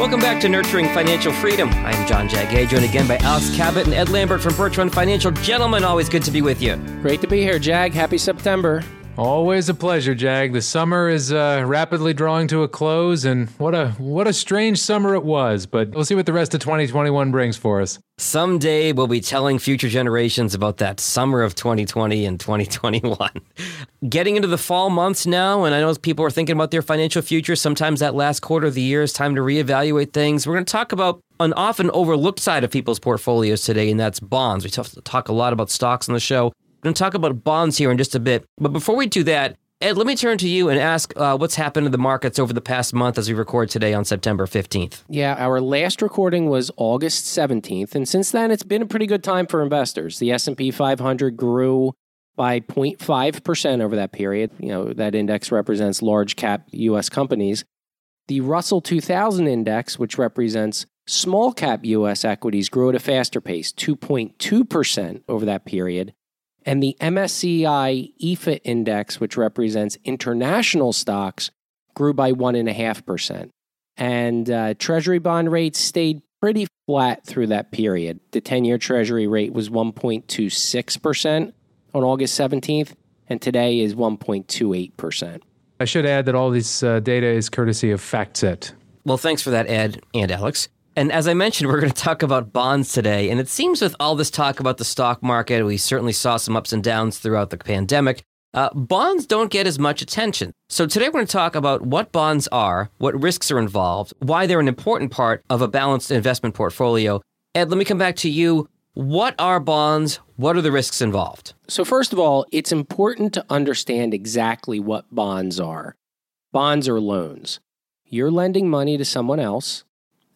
Welcome back to Nurturing Financial Freedom. I'm John Jagay, joined again by Alex Cabot and Ed Lambert from Birch Run Financial. Gentlemen, always good to be with you. Great to be here, Jag. Happy September. Always a pleasure, Jag. The summer is uh, rapidly drawing to a close, and what a what a strange summer it was. But we'll see what the rest of 2021 brings for us. Someday we'll be telling future generations about that summer of 2020 and 2021. Getting into the fall months now, and I know people are thinking about their financial future. Sometimes that last quarter of the year is time to reevaluate things. We're going to talk about an often overlooked side of people's portfolios today, and that's bonds. We talk a lot about stocks on the show. Going to talk about bonds here in just a bit. But before we do that, Ed, let me turn to you and ask uh, what's happened to the markets over the past month as we record today on September 15th. Yeah, our last recording was August 17th, and since then it's been a pretty good time for investors. The S&P 500 grew by 0.5% over that period. You know, that index represents large cap US companies. The Russell 2000 index, which represents small cap US equities, grew at a faster pace, 2.2% over that period. And the MSCI EAFE index, which represents international stocks, grew by 1.5%. And uh, Treasury bond rates stayed pretty flat through that period. The 10 year Treasury rate was 1.26% on August 17th, and today is 1.28%. I should add that all this uh, data is courtesy of FactSet. Well, thanks for that, Ed and Alex. And as I mentioned, we're going to talk about bonds today. And it seems with all this talk about the stock market, we certainly saw some ups and downs throughout the pandemic. Uh, bonds don't get as much attention. So today we're going to talk about what bonds are, what risks are involved, why they're an important part of a balanced investment portfolio. Ed, let me come back to you. What are bonds? What are the risks involved? So, first of all, it's important to understand exactly what bonds are. Bonds are loans. You're lending money to someone else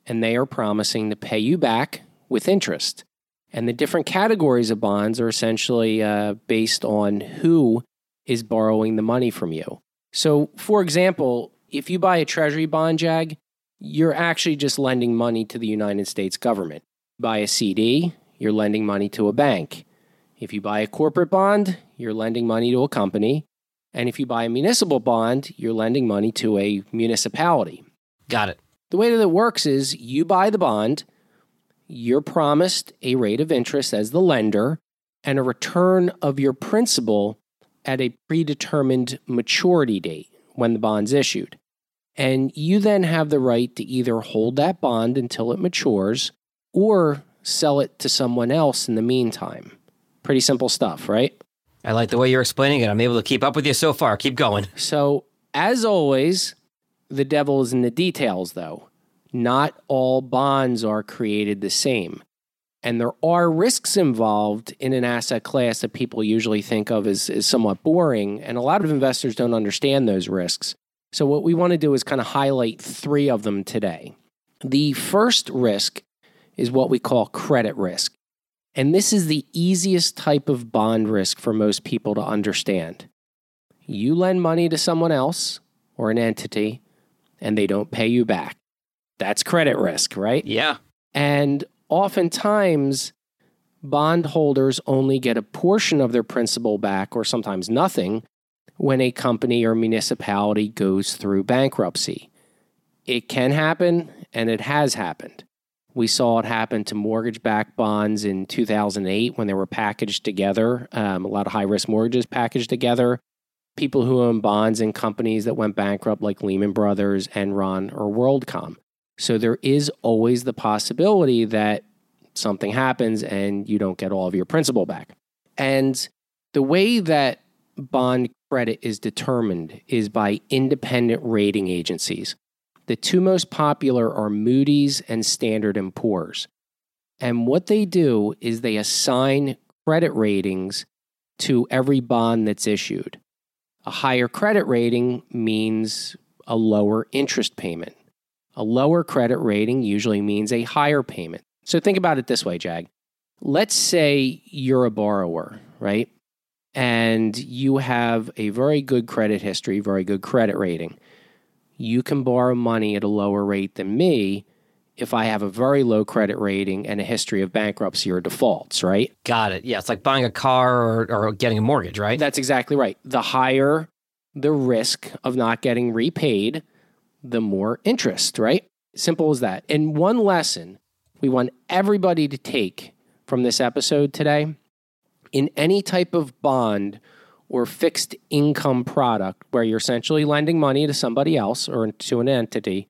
and they are promising to pay you back with interest. And the different categories of bonds are essentially uh, based on who is borrowing the money from you. So, for example, if you buy a treasury bond, Jag, you're actually just lending money to the United States government. Buy a CD, you're lending money to a bank. If you buy a corporate bond, you're lending money to a company. And if you buy a municipal bond, you're lending money to a municipality. Got it. The way that it works is you buy the bond, you're promised a rate of interest as the lender and a return of your principal at a predetermined maturity date when the bond's issued. And you then have the right to either hold that bond until it matures or sell it to someone else in the meantime. Pretty simple stuff, right? I like the way you're explaining it. I'm able to keep up with you so far. Keep going. So, as always, the devil is in the details, though. Not all bonds are created the same. And there are risks involved in an asset class that people usually think of as, as somewhat boring. And a lot of investors don't understand those risks. So, what we want to do is kind of highlight three of them today. The first risk is what we call credit risk. And this is the easiest type of bond risk for most people to understand. You lend money to someone else or an entity, and they don't pay you back. That's credit risk, right? Yeah. And oftentimes, bondholders only get a portion of their principal back, or sometimes nothing, when a company or municipality goes through bankruptcy. It can happen, and it has happened. We saw it happen to mortgage backed bonds in 2008 when they were packaged together, um, a lot of high risk mortgages packaged together people who own bonds in companies that went bankrupt, like Lehman Brothers, Enron, or WorldCom. So there is always the possibility that something happens and you don't get all of your principal back. And the way that bond credit is determined is by independent rating agencies. The two most popular are Moody's and Standard & Poor's. And what they do is they assign credit ratings to every bond that's issued. A higher credit rating means a lower interest payment. A lower credit rating usually means a higher payment. So think about it this way, Jag. Let's say you're a borrower, right? And you have a very good credit history, very good credit rating. You can borrow money at a lower rate than me if I have a very low credit rating and a history of bankruptcy or defaults, right? Got it. Yeah, it's like buying a car or, or getting a mortgage, right? That's exactly right. The higher the risk of not getting repaid, the more interest, right? Simple as that. And one lesson we want everybody to take from this episode today in any type of bond or fixed income product where you're essentially lending money to somebody else or to an entity,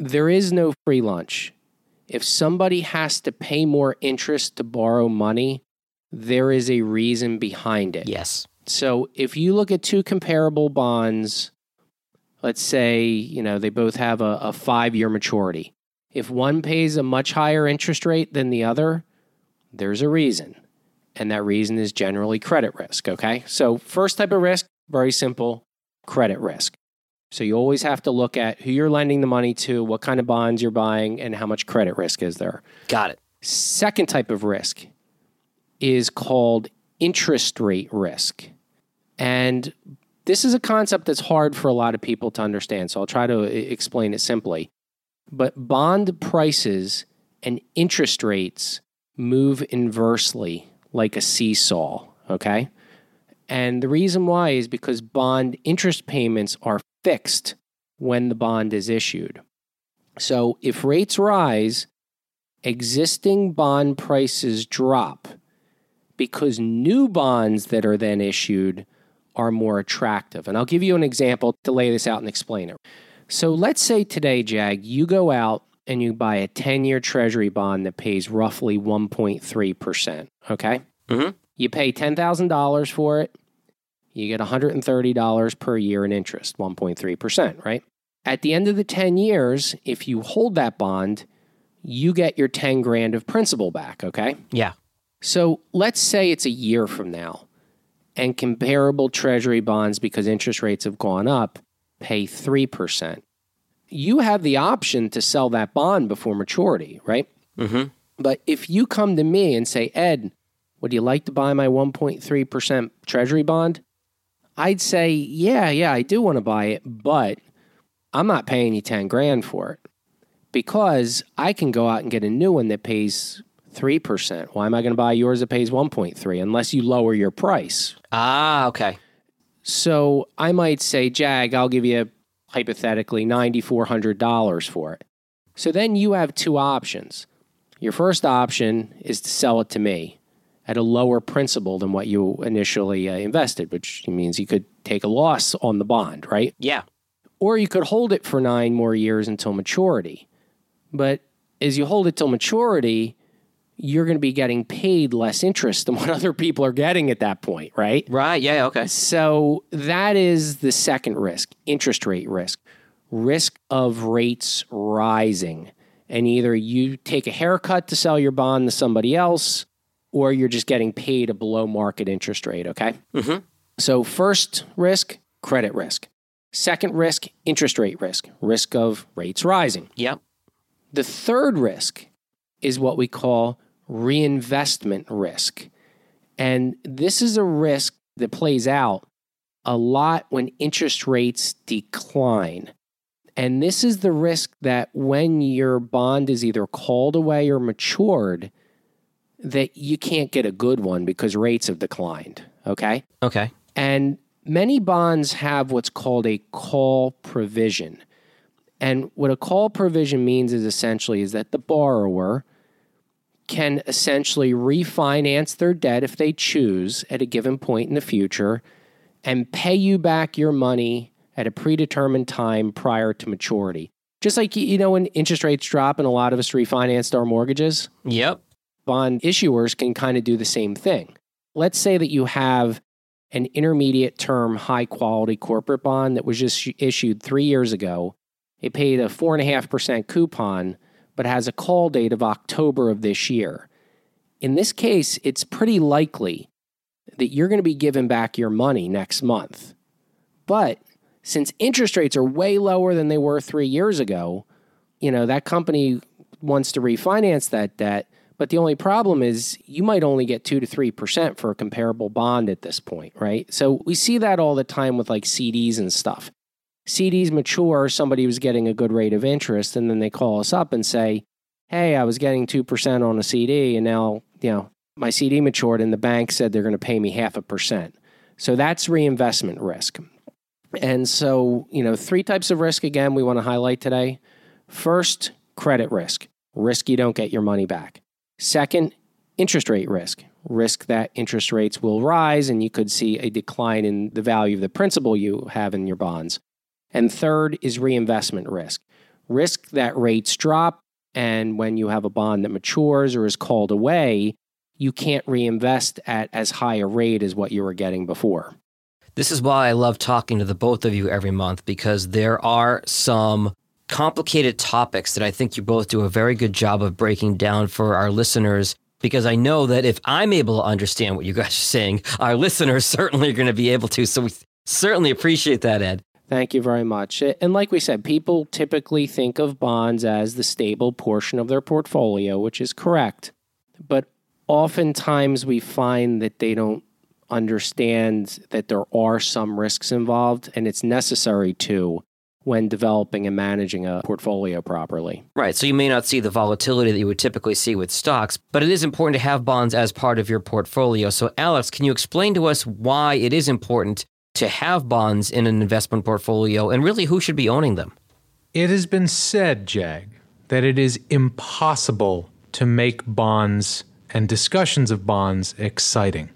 there is no free lunch. If somebody has to pay more interest to borrow money, there is a reason behind it. Yes. So if you look at two comparable bonds, let's say, you know, they both have a, a five year maturity. If one pays a much higher interest rate than the other, there's a reason. And that reason is generally credit risk. Okay. So, first type of risk, very simple credit risk. So, you always have to look at who you're lending the money to, what kind of bonds you're buying, and how much credit risk is there. Got it. Second type of risk is called interest rate risk. And this is a concept that's hard for a lot of people to understand. So I'll try to explain it simply. But bond prices and interest rates move inversely like a seesaw, okay? And the reason why is because bond interest payments are fixed when the bond is issued. So if rates rise, existing bond prices drop because new bonds that are then issued are more attractive. And I'll give you an example to lay this out and explain it. So let's say today, Jag, you go out and you buy a 10 year treasury bond that pays roughly 1.3%. Okay? Mm-hmm. You pay $10,000 for it, you get $130 per year in interest, 1.3%, right? At the end of the 10 years, if you hold that bond, you get your 10 grand of principal back, okay? Yeah. So let's say it's a year from now and comparable treasury bonds, because interest rates have gone up, pay 3%. You have the option to sell that bond before maturity, right? Mm-hmm. But if you come to me and say, Ed, would you like to buy my 1.3% treasury bond? I'd say, yeah, yeah, I do want to buy it, but I'm not paying you 10 grand for it because I can go out and get a new one that pays 3%. Why am I going to buy yours that pays 1.3 unless you lower your price? Ah, okay. So I might say, Jag, I'll give you hypothetically $9,400 for it. So then you have two options. Your first option is to sell it to me at a lower principal than what you initially uh, invested, which means you could take a loss on the bond, right? Yeah. Or you could hold it for nine more years until maturity. But as you hold it till maturity, you're going to be getting paid less interest than what other people are getting at that point, right? Right. Yeah. Okay. So that is the second risk interest rate risk, risk of rates rising. And either you take a haircut to sell your bond to somebody else, or you're just getting paid a below market interest rate, okay? Mm-hmm. So, first risk, credit risk. Second risk, interest rate risk, risk of rates rising. Yep. The third risk is what we call reinvestment risk. And this is a risk that plays out a lot when interest rates decline. And this is the risk that when your bond is either called away or matured, that you can't get a good one because rates have declined. Okay. Okay. And many bonds have what's called a call provision. And what a call provision means is essentially is that the borrower can essentially refinance their debt if they choose at a given point in the future and pay you back your money at a predetermined time prior to maturity. Just like you know when interest rates drop and a lot of us refinanced our mortgages, Yep. Bond issuers can kind of do the same thing. Let's say that you have an intermediate term, high quality corporate bond that was just issued three years ago. It paid a 4.5% coupon, but has a call date of October of this year. In this case, it's pretty likely that you're going to be given back your money next month. But since interest rates are way lower than they were three years ago, you know, that company wants to refinance that debt. But the only problem is you might only get 2 to 3% for a comparable bond at this point, right? So we see that all the time with like CDs and stuff. CDs mature, somebody was getting a good rate of interest, and then they call us up and say, Hey, I was getting 2% on a CD, and now, you know, my CD matured, and the bank said they're going to pay me half a percent. So that's reinvestment risk. And so, you know, three types of risk again we want to highlight today. First, credit risk, risk you don't get your money back. Second, interest rate risk, risk that interest rates will rise and you could see a decline in the value of the principal you have in your bonds. And third is reinvestment risk, risk that rates drop and when you have a bond that matures or is called away, you can't reinvest at as high a rate as what you were getting before. This is why I love talking to the both of you every month because there are some complicated topics that I think you both do a very good job of breaking down for our listeners. Because I know that if I'm able to understand what you guys are saying, our listeners certainly are going to be able to. So we certainly appreciate that, Ed. Thank you very much. And like we said, people typically think of bonds as the stable portion of their portfolio, which is correct. But oftentimes we find that they don't understand that there are some risks involved, and it's necessary to when developing and managing a portfolio properly. Right. So you may not see the volatility that you would typically see with stocks, but it is important to have bonds as part of your portfolio. So, Alex, can you explain to us why it is important to have bonds in an investment portfolio and really who should be owning them? It has been said, Jag, that it is impossible to make bonds and discussions of bonds exciting.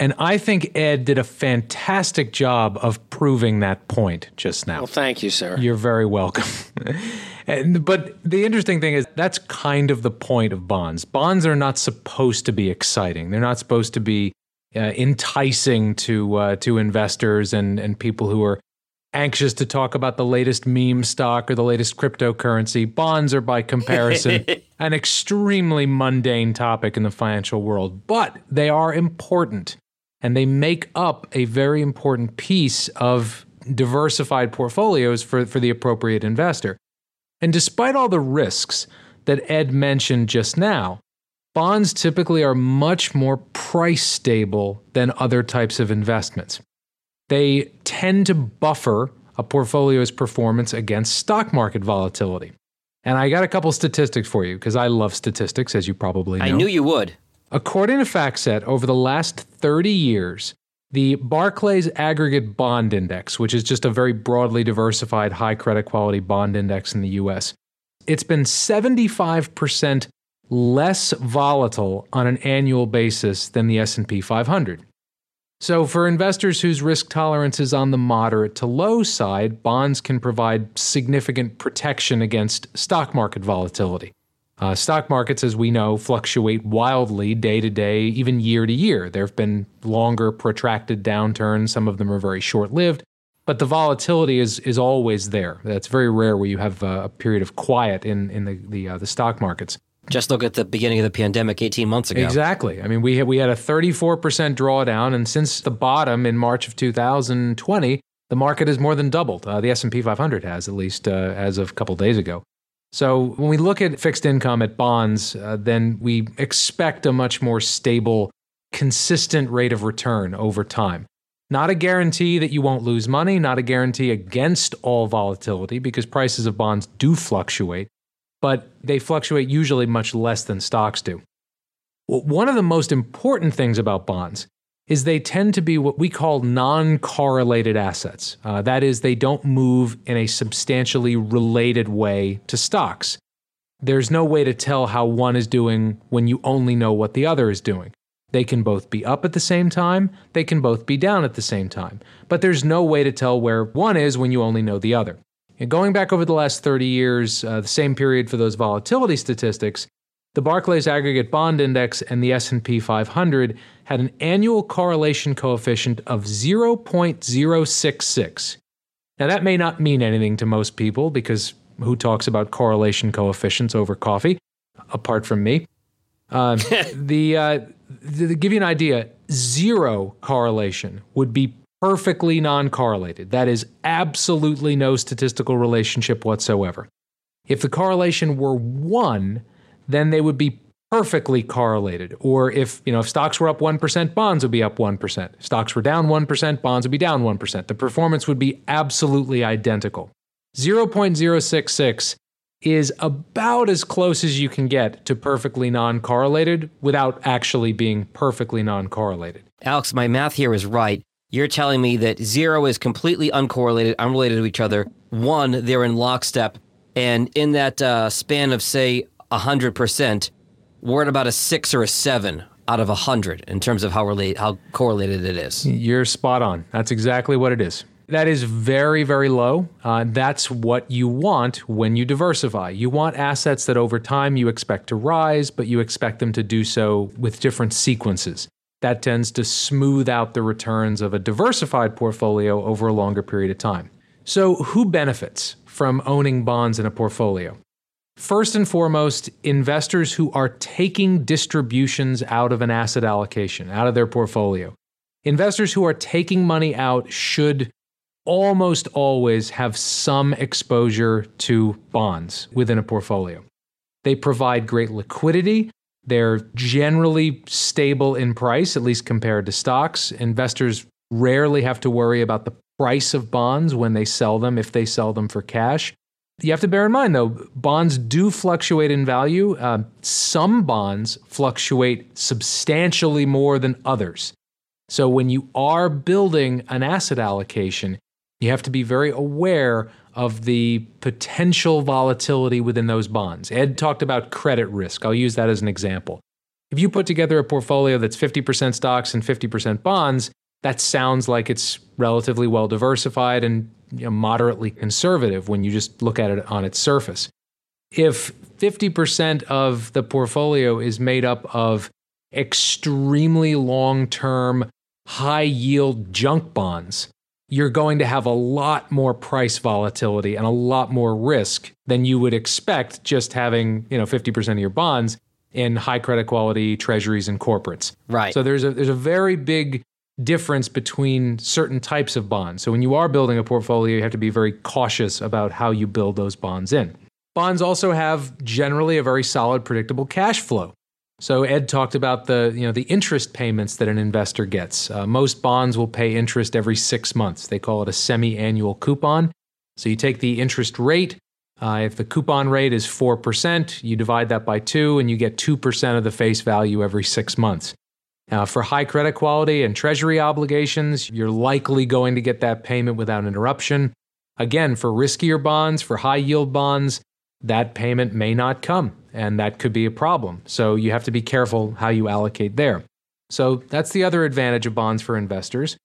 And I think Ed did a fantastic job of proving that point just now. Well, thank you, sir. You're very welcome. and, but the interesting thing is that's kind of the point of bonds. Bonds are not supposed to be exciting. They're not supposed to be uh, enticing to uh, to investors and and people who are anxious to talk about the latest meme stock or the latest cryptocurrency. Bonds are, by comparison, an extremely mundane topic in the financial world, but they are important and they make up a very important piece of diversified portfolios for, for the appropriate investor. And despite all the risks that Ed mentioned just now, bonds typically are much more price stable than other types of investments. They tend to buffer a portfolio's performance against stock market volatility. And I got a couple statistics for you because I love statistics, as you probably know. I knew you would. According to FactSet, over the last 30 years, the Barclays Aggregate Bond Index, which is just a very broadly diversified high credit quality bond index in the US, it's been 75% less volatile on an annual basis than the S&P 500. So for investors whose risk tolerance is on the moderate to low side, bonds can provide significant protection against stock market volatility. Uh, stock markets, as we know, fluctuate wildly day to day, even year to year. There have been longer, protracted downturns. Some of them are very short lived, but the volatility is is always there. That's very rare where you have a, a period of quiet in in the the, uh, the stock markets. Just look at the beginning of the pandemic 18 months ago. Exactly. I mean, we had, we had a 34% drawdown, and since the bottom in March of 2020, the market has more than doubled. Uh, the S&P 500 has, at least uh, as of a couple days ago. So when we look at fixed income at bonds, uh, then we expect a much more stable, consistent rate of return over time. Not a guarantee that you won't lose money, not a guarantee against all volatility because prices of bonds do fluctuate, but they fluctuate usually much less than stocks do. One of the most important things about bonds is they tend to be what we call non correlated assets. Uh, that is, they don't move in a substantially related way to stocks. There's no way to tell how one is doing when you only know what the other is doing. They can both be up at the same time, they can both be down at the same time, but there's no way to tell where one is when you only know the other. And going back over the last 30 years, uh, the same period for those volatility statistics, the Barclays Aggregate Bond Index and the S&P 500 had an annual correlation coefficient of 0.066. Now that may not mean anything to most people because who talks about correlation coefficients over coffee apart from me? Uh, the, uh, to give you an idea, zero correlation would be perfectly non correlated. That is absolutely no statistical relationship whatsoever. If the correlation were one, then they would be perfectly correlated. Or if, you know, if stocks were up 1%, bonds would be up 1%. If stocks were down 1%, bonds would be down 1%. The performance would be absolutely identical. 0.066 is about as close as you can get to perfectly non correlated without actually being perfectly non correlated. Alex, my math here is right. You're telling me that zero is completely uncorrelated, unrelated to each other. One, they're in lockstep, And in that uh, span of, say, 100%, we're at about a six or a seven out of 100 in terms of how, relate, how correlated it is. You're spot on. That's exactly what it is. That is very, very low. Uh, that's what you want when you diversify. You want assets that over time you expect to rise, but you expect them to do so with different sequences. That tends to smooth out the returns of a diversified portfolio over a longer period of time. So, who benefits from owning bonds in a portfolio? First and foremost, investors who are taking distributions out of an asset allocation, out of their portfolio. Investors who are taking money out should almost always have some exposure to bonds within a portfolio. They provide great liquidity. They're generally stable in price, at least compared to stocks. Investors rarely have to worry about the price of bonds when they sell them, if they sell them for cash. You have to bear in mind, though, bonds do fluctuate in value. Uh, some bonds fluctuate substantially more than others. So when you are building an asset allocation, you have to be very aware of the potential volatility within those bonds. Ed talked about credit risk. I'll use that as an example. If you put together a portfolio that's 50% stocks and 50% bonds, that sounds like it's relatively well diversified and you know, moderately conservative when you just look at it on its surface. If 50% of the portfolio is made up of extremely long term, high yield junk bonds, you're going to have a lot more price volatility and a lot more risk than you would expect just having, you know, 50% of your bonds in high credit quality treasuries and corporates. Right. So there's a there's a very big difference between certain types of bonds. So when you are building a portfolio, you have to be very cautious about how you build those bonds in. Bonds also have generally a very solid predictable cash flow. So Ed talked about the you know the interest payments that an investor gets. Uh, most bonds will pay interest every six months. They call it a semi-annual coupon. So you take the interest rate. Uh, if the coupon rate is four percent, you divide that by two, and you get two percent of the face value every six months. Now, for high credit quality and treasury obligations, you're likely going to get that payment without interruption. Again, for riskier bonds, for high yield bonds, that payment may not come, and that could be a problem. So you have to be careful how you allocate there. So that's the other advantage of bonds for investors.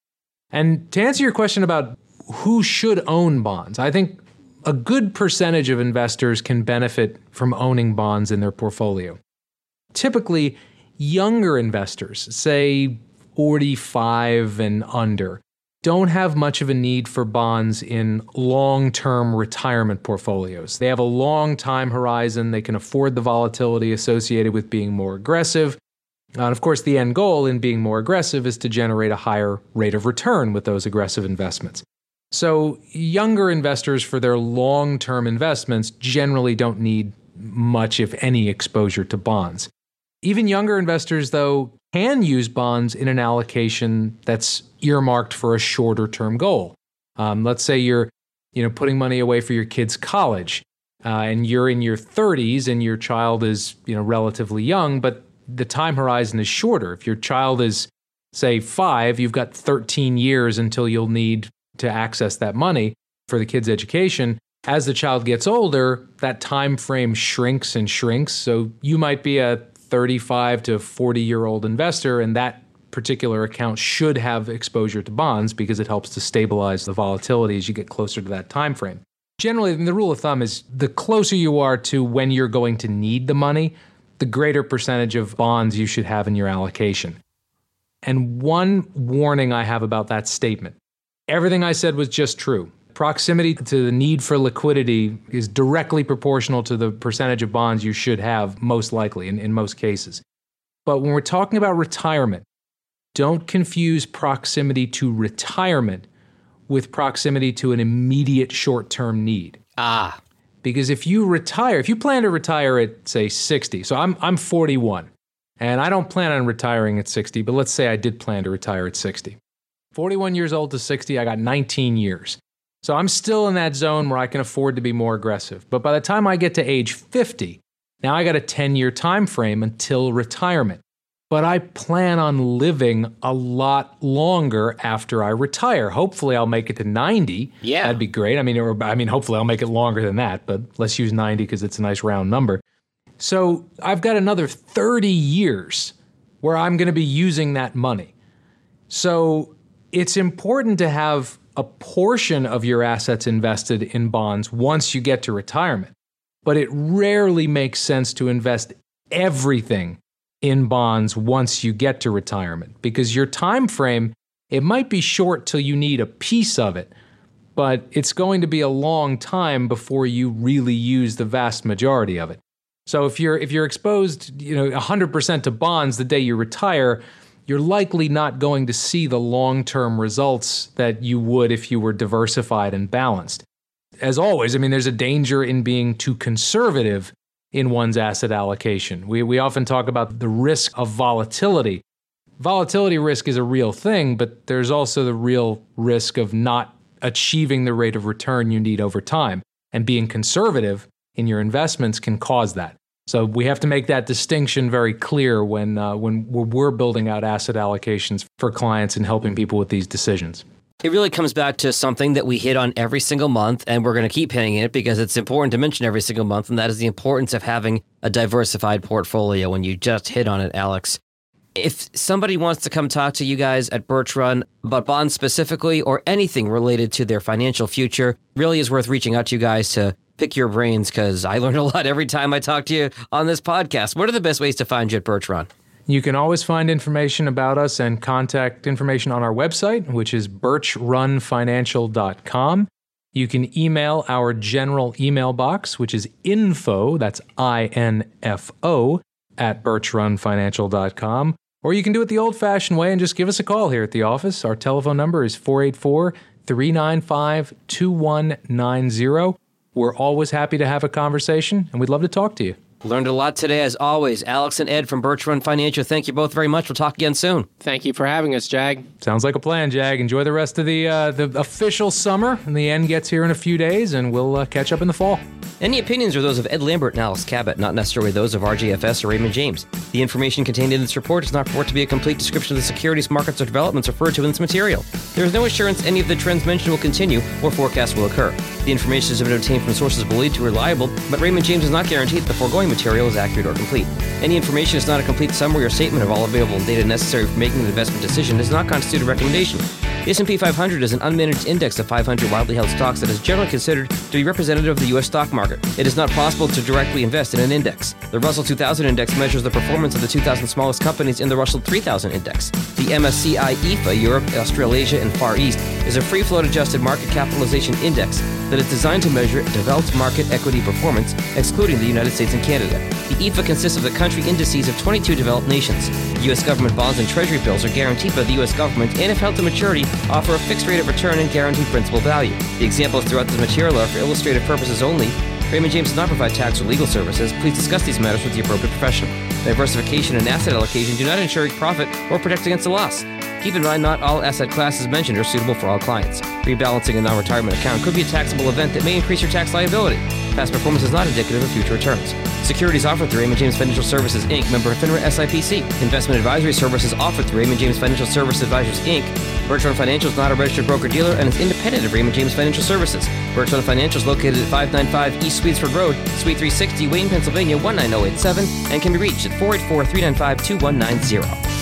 And to answer your question about who should own bonds, I think a good percentage of investors can benefit from owning bonds in their portfolio. Typically, younger investors, say 45 and under, don't have much of a need for bonds in long term retirement portfolios. They have a long time horizon, they can afford the volatility associated with being more aggressive. And of course, the end goal in being more aggressive is to generate a higher rate of return with those aggressive investments. So, younger investors for their long term investments generally don't need much, if any, exposure to bonds. Even younger investors, though, can use bonds in an allocation that's earmarked for a shorter term goal. Um, let's say you're you know, putting money away for your kid's college, uh, and you're in your 30s and your child is you know, relatively young, but the time horizon is shorter. If your child is, say, five, you've got 13 years until you'll need to access that money for the kid's education. As the child gets older, that time frame shrinks and shrinks. So you might be a 35 to 40 year old investor, and that particular account should have exposure to bonds because it helps to stabilize the volatility as you get closer to that time frame. Generally, the rule of thumb is the closer you are to when you're going to need the money, the greater percentage of bonds you should have in your allocation. And one warning I have about that statement everything I said was just true. Proximity to the need for liquidity is directly proportional to the percentage of bonds you should have, most likely, in, in most cases. But when we're talking about retirement, don't confuse proximity to retirement with proximity to an immediate short term need. Ah. Because if you retire, if you plan to retire at, say, 60, so I'm, I'm 41, and I don't plan on retiring at 60, but let's say I did plan to retire at 60. 41 years old to 60, I got 19 years. So I'm still in that zone where I can afford to be more aggressive. But by the time I get to age 50, now I got a 10 year time frame until retirement. but I plan on living a lot longer after I retire. Hopefully, I'll make it to 90. Yeah. That'd be great. I mean, or, I mean, hopefully, I'll make it longer than that, but let's use 90 because it's a nice round number. So I've got another 30 years where I'm going to be using that money. So it's important to have a portion of your assets invested in bonds once you get to retirement. But it rarely makes sense to invest everything in bonds once you get to retirement because your time frame it might be short till you need a piece of it but it's going to be a long time before you really use the vast majority of it so if you're if you're exposed you know 100% to bonds the day you retire you're likely not going to see the long-term results that you would if you were diversified and balanced as always i mean there's a danger in being too conservative in one's asset allocation. We, we often talk about the risk of volatility. Volatility risk is a real thing, but there's also the real risk of not achieving the rate of return you need over time. And being conservative in your investments can cause that. So we have to make that distinction very clear when, uh, when we're building out asset allocations for clients and helping people with these decisions. It really comes back to something that we hit on every single month, and we're going to keep hitting it because it's important to mention every single month, and that is the importance of having a diversified portfolio. When you just hit on it, Alex. If somebody wants to come talk to you guys at Birch Run about bonds specifically or anything related to their financial future, really is worth reaching out to you guys to pick your brains because I learn a lot every time I talk to you on this podcast. What are the best ways to find you at Run? You can always find information about us and contact information on our website, which is birchrunfinancial.com. You can email our general email box, which is info, that's I N F O, at birchrunfinancial.com. Or you can do it the old fashioned way and just give us a call here at the office. Our telephone number is 484 395 2190. We're always happy to have a conversation and we'd love to talk to you. Learned a lot today, as always. Alex and Ed from Birch Run Financial, thank you both very much. We'll talk again soon. Thank you for having us, Jag. Sounds like a plan, Jag. Enjoy the rest of the uh, the official summer, and the end gets here in a few days, and we'll uh, catch up in the fall. Any opinions are those of Ed Lambert and Alex Cabot, not necessarily those of RJFS or Raymond James. The information contained in this report is not purport to be a complete description of the securities markets or developments referred to in this material. There is no assurance any of the trends mentioned will continue or forecasts will occur. The information has been obtained from sources believed to be reliable, but Raymond James does not guarantee that the foregoing material is accurate or complete. Any information is not a complete summary or statement of all available data necessary for making an investment decision does not constitute a recommendation. The S&P 500 is an unmanaged index of 500 widely held stocks that is generally considered to be representative of the U.S. stock market. It is not possible to directly invest in an index. The Russell 2000 index measures the performance of the 2,000 smallest companies in the Russell 3000 index. The MSCI EAFE Europe, Australasia, and Far East, is a free float adjusted market capitalization index that is designed to measure developed market equity performance, excluding the United States and Canada. The EAFE consists of the country indices of 22 developed nations. U.S. government bonds and treasury bills are guaranteed by the U.S. government and, if held to maturity, offer a fixed rate of return and guaranteed principal value. The examples throughout this material are for illustrative purposes only. Raymond James does not provide tax or legal services. Please discuss these matters with the appropriate professional. Diversification and asset allocation do not ensure profit or protect against a loss. Keep in mind, not all asset classes mentioned are suitable for all clients. Rebalancing a non retirement account could be a taxable event that may increase your tax liability. Past performance is not indicative of future returns. Securities offered through Raymond James Financial Services Inc., member of FINRA SIPC. Investment advisory services offered through Raymond James Financial Services Advisors Inc. Run Financial is not a registered broker dealer and is independent of Raymond James Financial Services. Run Financial is located at 595 East Swedesford Road, Suite 360, Wayne, Pennsylvania 19087, and can be reached at 484 395 2190.